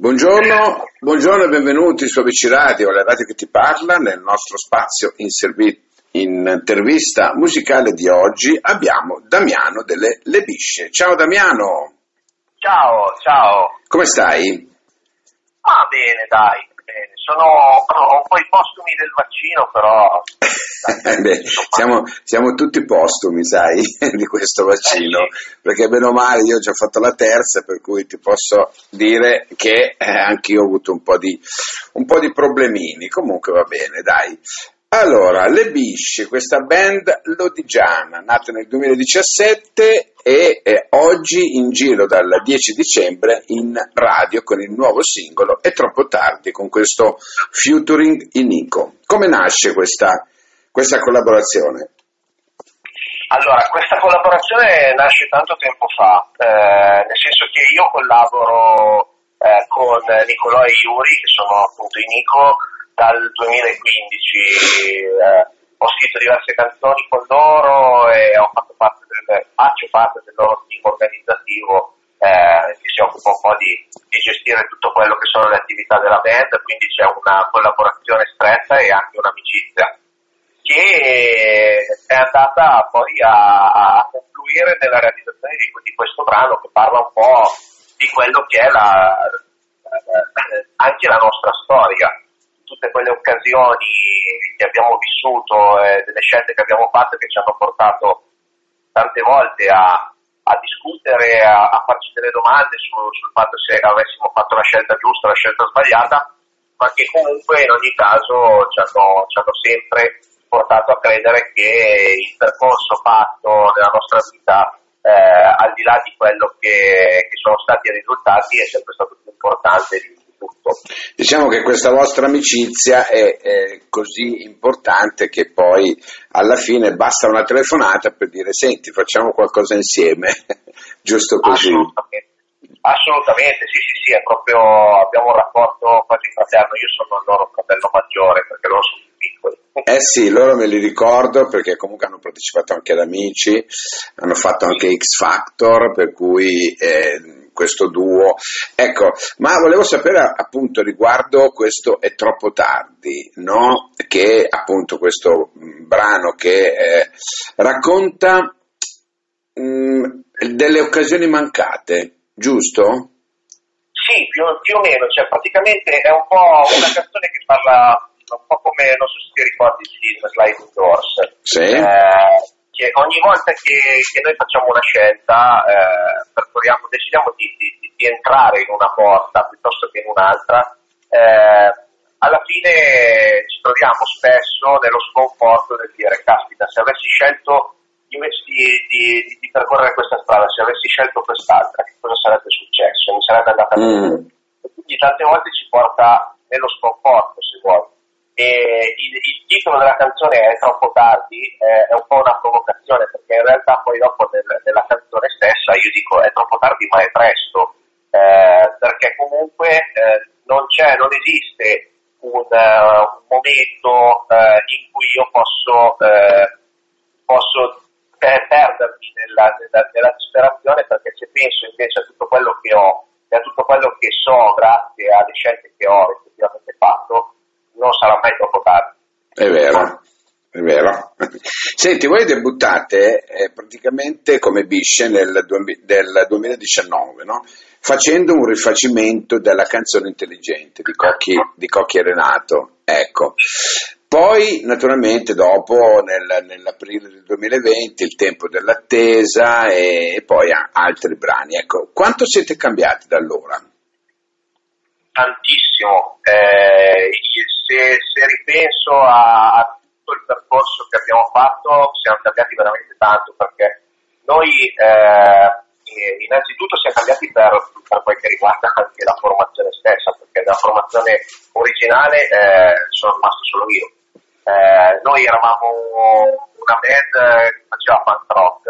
Buongiorno, buongiorno e benvenuti su ABC Radio, la radio che ti parla, nel nostro spazio in, servi- in intervista musicale di oggi abbiamo Damiano delle Le Bisce. Ciao Damiano! Ciao, ciao! Come stai? Ah, bene, dai, Sono un po' i postumi del vaccino, però... Beh, siamo, siamo, tutti postumi, sai, di questo vaccino, eh, sì. perché bene o male io ho già fatto la terza, per cui ti posso dire che eh, anche io ho avuto un po, di, un po' di problemini, comunque va bene, dai. Allora, Le Bisce, questa band lodigiana, nata nel 2017 e oggi in giro dal 10 dicembre in radio con il nuovo singolo È troppo tardi con questo featuring Inico. Come nasce questa, questa collaborazione? Allora, questa collaborazione nasce tanto tempo fa, eh, nel senso che io collaboro eh, con Nicolò e Yuri, che sono appunto i Nico, dal 2015. Eh, ho scritto diverse canzoni con loro e fatto parte del, faccio parte del loro team organizzativo eh, che si occupa un po' di, di, gestire tutto quello che sono le attività della band, quindi c'è una collaborazione stretta e anche un'amicizia che è andata poi a, a confluire nella realizzazione di, di, questo brano che parla un po' di quello che è la, anche la nostra storia tutte quelle occasioni che abbiamo vissuto e delle scelte che abbiamo fatto che ci hanno portato tante volte a, a discutere, a, a, farci delle domande su, sul fatto se avessimo fatto la scelta giusta o la scelta sbagliata, ma che comunque in ogni caso ci hanno, ci hanno sempre portato a credere che il percorso fatto nella nostra vita, eh, al di là di quello che, che sono stati i risultati, è sempre stato più importante di tutto. Diciamo che questa vostra amicizia è, è, così importante che poi alla fine basta una telefonata per dire senti facciamo qualcosa insieme, giusto così. Assolutamente. Assolutamente, sì, sì, sì, è proprio, abbiamo un rapporto quasi fraterno, io sono il loro fratello maggiore perché loro sono più piccoli. Eh sì, loro me li ricordo perché comunque hanno partecipato anche ad Amici, hanno fatto anche X Factor, per cui eh, questo duo. Ecco, ma volevo sapere appunto riguardo questo È troppo tardi, no? Che appunto questo brano che eh, racconta mh, delle occasioni mancate, giusto? Sì, più, più, o meno, cioè praticamente è un po' una canzone che parla un po' come, non so se ti ricordi il film Sliding Doors. Sì. Eh, che ogni volta che, che, noi facciamo una scelta, eh, decidiamo di, di, di, entrare in una porta piuttosto che in un'altra, eh, alla fine ci troviamo spesso nello sconforto del dire, caspita, se avessi scelto invece di, di, di, percorrere questa strada, se avessi scelto quest'altra, che cosa sarebbe successo? Mi sarebbe andata bene. Mm. Quindi tante volte ci porta nello sconforto, se vuoi. E il, il, titolo della canzone è troppo tardi, eh, è un po' una provocazione, perché in realtà poi dopo nel, nella canzone stessa io dico è troppo tardi ma è presto, eh, perché comunque eh, non non esiste un, uh, un momento uh, in cui io posso, uh, posso perdermi nella, nella, nella, disperazione perché se penso invece a tutto quello che ho e a tutto quello che so grazie alle scelte che ho effettivamente fatto, non sarà mai troppo tardi. È vero, è vero. Senti, voi debuttate eh, praticamente come Bisce nel del 2019, no? facendo un rifacimento della canzone intelligente di Cocchi, di Cocchi e Renato. Ecco. Poi, naturalmente, dopo, nel, nell'aprile del 2020, il tempo dell'attesa e, e poi altri brani. Ecco, quanto siete cambiati da allora? Tantissimo. Eh, se, se, ripenso a, a, tutto il percorso che abbiamo fatto, siamo cambiati veramente tanto perché noi eh, innanzitutto siamo cambiati per, per, quel che riguarda anche la formazione stessa, perché nella formazione originale eh, sono rimasto solo io. Eh, noi eravamo una band che faceva punk rock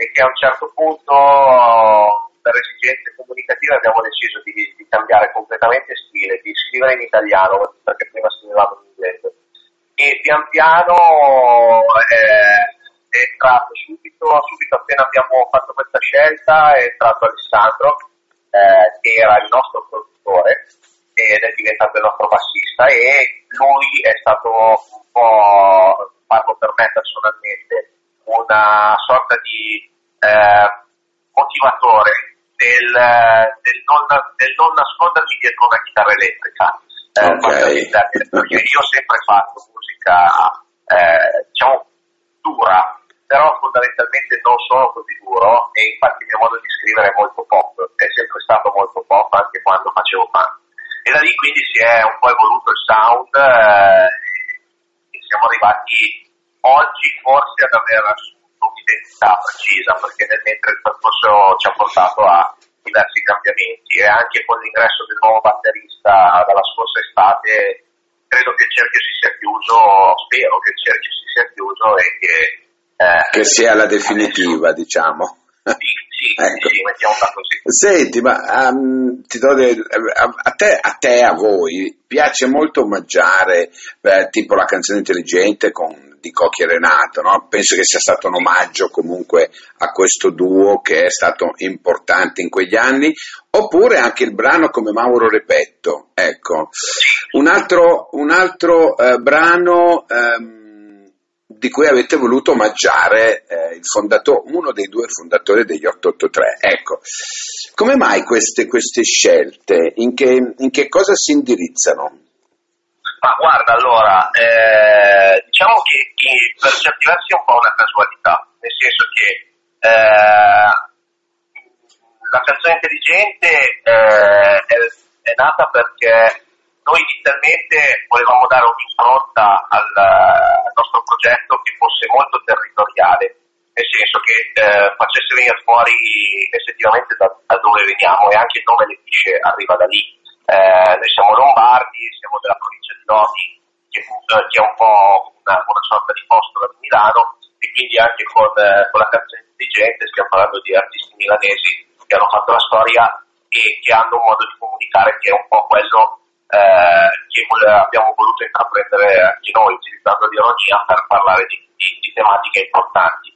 e che a un certo punto per esigenze comunicative abbiamo deciso di, di, cambiare completamente stile, di scrivere in italiano, perché prima scrivevamo in inglese. E pian piano eh, è entrato subito, subito appena abbiamo fatto questa scelta, è entrato Alessandro, eh, che era il nostro produttore ed è diventato il nostro bassista e lui è stato un po', parlo per me personalmente, una sorta di eh, motivatore del, del, non, del, non, nascondermi dietro una chitarra elettrica. Eh, okay. Perché io ho sempre fatto musica, eh, diciamo, dura, però fondamentalmente non sono così duro e infatti il mio modo di scrivere è molto pop, è sempre stato molto pop anche quando facevo punk. E da lì quindi si è un po' evoluto il sound eh, e siamo arrivati oggi forse ad aver un'identità precisa perché nel mentre il percorso ci ha portato a diversi cambiamenti e anche con l'ingresso del nuovo batterista dalla scorsa estate credo che il cerchio si sia chiuso, spero che il cerchio si sia chiuso e che... Eh, che sia la definitiva, diciamo. Sì, ecco. sì, mettiamola così. Senti, ma um, ti do del, a, te, a te, a voi, piace molto omaggiare eh, tipo la canzone intelligente con di Cocchi e Renato, no? penso che sia stato un omaggio comunque a questo duo che è stato importante in quegli anni, oppure anche il brano come Mauro Repetto, ecco. Un altro, un altro eh, brano ehm, di cui avete voluto omaggiare eh, uno dei due fondatori degli 883, ecco. Come mai queste, queste scelte? In che, in che cosa si indirizzano? Ma guarda, allora, eh, diciamo che, che, per certi versi è un po' una casualità, nel senso che eh, la canzone intelligente eh, è, è, nata perché noi inizialmente volevamo dare un'impronta al, al, nostro progetto che fosse molto territoriale, nel senso che eh, facesse venire fuori effettivamente da, da, dove veniamo e anche il nome Letice arriva da lì. Eh, noi siamo lombardi, siamo della provincia Lodi, che, che è un po' una, una, sorta di posto da Milano, e quindi anche con, eh, con la canzone intelligente stiamo parlando di artisti milanesi che hanno fatto la storia e che hanno un modo di comunicare che è un po' quello eh, che abbiamo voluto intraprendere anche noi, utilizzando l'ironia per parlare di, di, di tematiche importanti.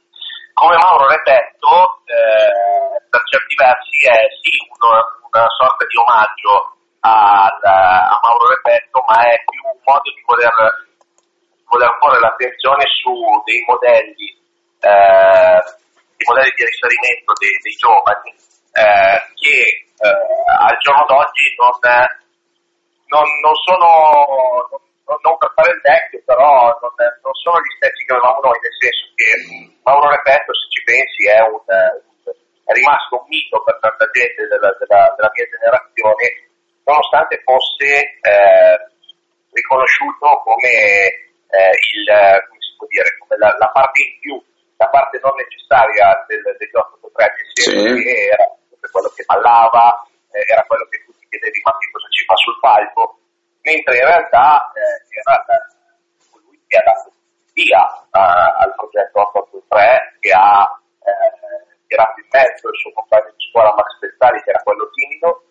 Come Mauro Repetto, eh, per certi versi è sì uno, una sorta di omaggio a, a Mauro Repetto, ma è più un modo di voler, voler porre l'attenzione su dei modelli, eh, dei modelli di riferimento dei, dei giovani eh, che eh, al giorno d'oggi non, non, non sono, non, non, per fare il vecchio, però non, non, sono gli stessi che avevamo noi, nel senso che Mauro Repetto, se ci pensi, è, un, è rimasto un mito per tanta gente della, della, della mia generazione nonostante fosse eh, riconosciuto come, eh, il, come si può dire, come la, la, parte in più, la parte non necessaria del, 883, nel senso sì. che era quello che ballava, eh, era quello che tu ti chiedevi ma che cosa ci fa sul palco, mentre in realtà eh, era colui che ha dato via al progetto 883, che ha eh, tirato in mezzo il suo compagno di scuola Max Pezzali, che era quello timido,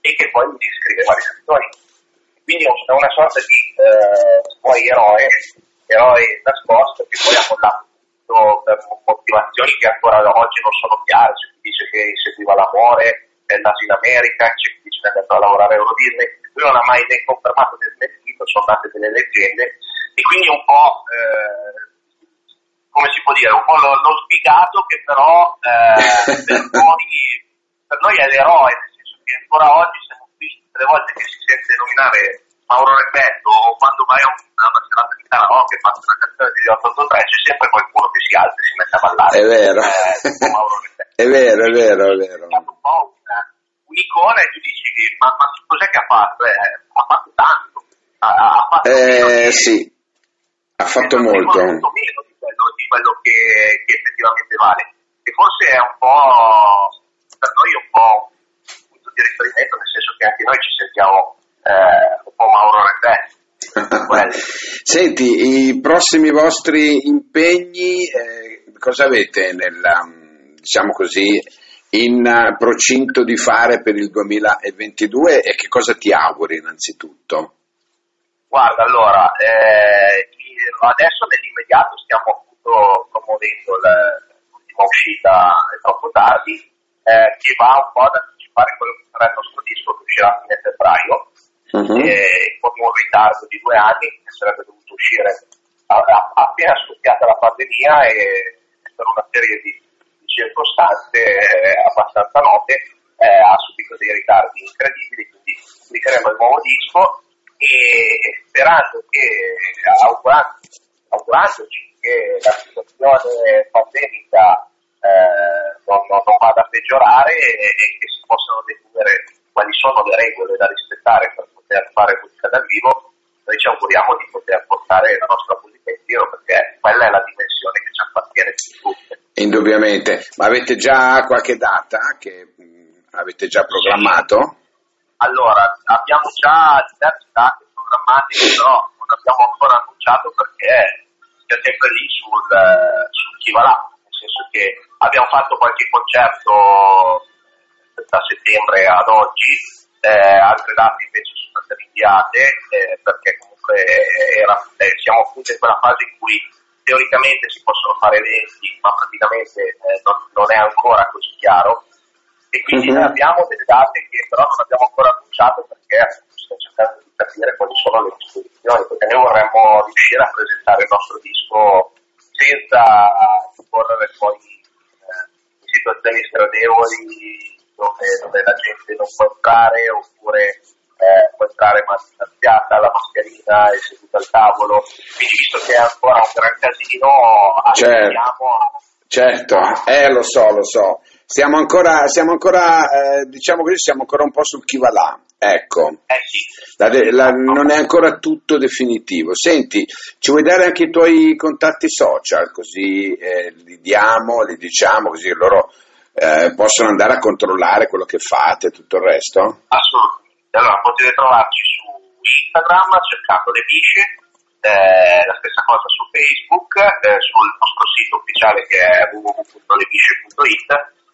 e che poi mi scriveva le canzoni. Quindi è una sorta di eh, poi eroe, eroe nascosto che poi ha mollato tutto per motivazioni che ancora oggi non sono chiare, c'è chi dice che seguiva l'amore, è nato in America, c'è chi dice che è andato a lavorare a Eurodisney, lui non ha mai né confermato né smentito, sono nate delle leggende e quindi un po' eh, come si può dire, un po' lo, lo sfigato che però eh, per, noi, per noi è l'eroe, che ancora oggi siamo qui tutte le volte che si sente nominare Mauro Repetto o quando vai a una serata di karaoke e fatto una canzone degli 883 c'è sempre qualcuno che si alza e si mette a ballare. È vero. Eh, è vero, è vero, è vero. È un po' una, un'icona e tu dici ma, ma cos'è che ha fatto? Eh, ha fatto tanto. Ha, ha fatto eh, sì, ha fatto molto. molto meno di quello, di quello che, che effettivamente vale. E forse è un po' per noi un po' di riferimento, nel senso che anche noi ci sentiamo eh, un po' Mauro Reddè. Senti, i prossimi vostri impegni, eh, cosa avete nella, diciamo così, in procinto di fare per il 2022 e che cosa ti auguri innanzitutto? Guarda, allora, eh, adesso nell'immediato stiamo appunto promuovendo l'ultima uscita troppo tardi, eh, che va un po' ad fare quello che sarà il nostro disco che uscirà a fine febbraio, uh-huh. con un ritardo di due anni che sarebbe dovuto uscire appena scoppiata la pandemia e per una serie di circostanze eh, abbastanza note eh, ha subito dei ritardi incredibili, quindi pubblicheremo il nuovo disco e sperando che, augurandoci che la situazione pandemica eh, non, non, non, vada a peggiorare e, e, che si possano definire quali sono le regole da rispettare per poter fare musica dal vivo, noi ci auguriamo di poter portare la nostra musica in giro perché quella è la dimensione che ci appartiene più tutte. Indubbiamente, ma avete già qualche data che mh, avete già programmato? Allora, abbiamo già diverse date programmate, però non abbiamo ancora annunciato perché siamo sempre lì sul, sul chi va là, nel senso che abbiamo fatto qualche concerto da settembre ad oggi, eh, altre date invece state rinviate eh, perché comunque era, eh, siamo appunto in quella fase in cui teoricamente si possono fare eventi, ma praticamente eh, non, non, è ancora così chiaro e quindi uh-huh. abbiamo delle date che però non abbiamo ancora annunciato perché stiamo cercando di capire quali sono le disposizioni, perché noi vorremmo riuscire a presentare il nostro disco senza correre poi eh, in situazioni sgradevoli dove, dove, la gente non può entrare oppure eh, può entrare distanziata, la mascherina e seduta al tavolo. Quindi visto che è ancora un gran casino, certo. Certo, eh lo so, lo so. Stiamo ancora, siamo ancora eh, diciamo così, siamo ancora un po' sul chi va là. Ecco, eh la, la, non è ancora tutto definitivo. Senti, ci vuoi dare anche i tuoi contatti social, così eh, li diamo, li diciamo, così loro eh, possono andare a controllare quello che fate e tutto il resto? Assolutamente. Allora, potete trovarci su Instagram cercando le bisce, eh, la stessa cosa su Facebook, eh, sul nostro sito ufficiale che è www.lebisce.it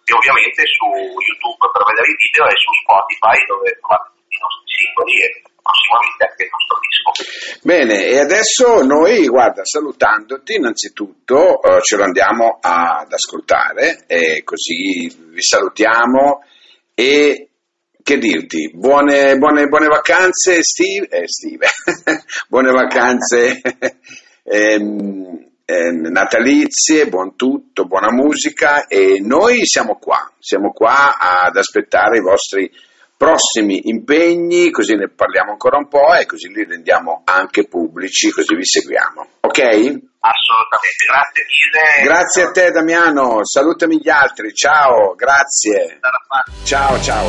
e ovviamente su YouTube per vedere i video e su Spotify dove trovate tutti i nostri singoli e prossimamente anche il nostro disco. Bene, e adesso noi, guarda, salutandoti innanzitutto eh, ce lo andiamo ad ascoltare e così vi salutiamo e che dirti, buone, buone, buone vacanze estive, eh, estive. buone vacanze ehm, eh, natalizie, buon tutto, buona musica e noi siamo qua, siamo qua ad aspettare i vostri prossimi impegni, così ne parliamo ancora un po' e così li rendiamo anche pubblici, così vi seguiamo. Ok? Assolutamente, grazie mille. Grazie a te Damiano, salutami gli altri, ciao, grazie. Ciao, ciao.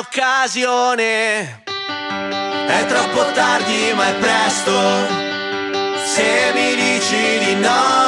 occasione. È troppo tardi ma è presto, se mi dici di no.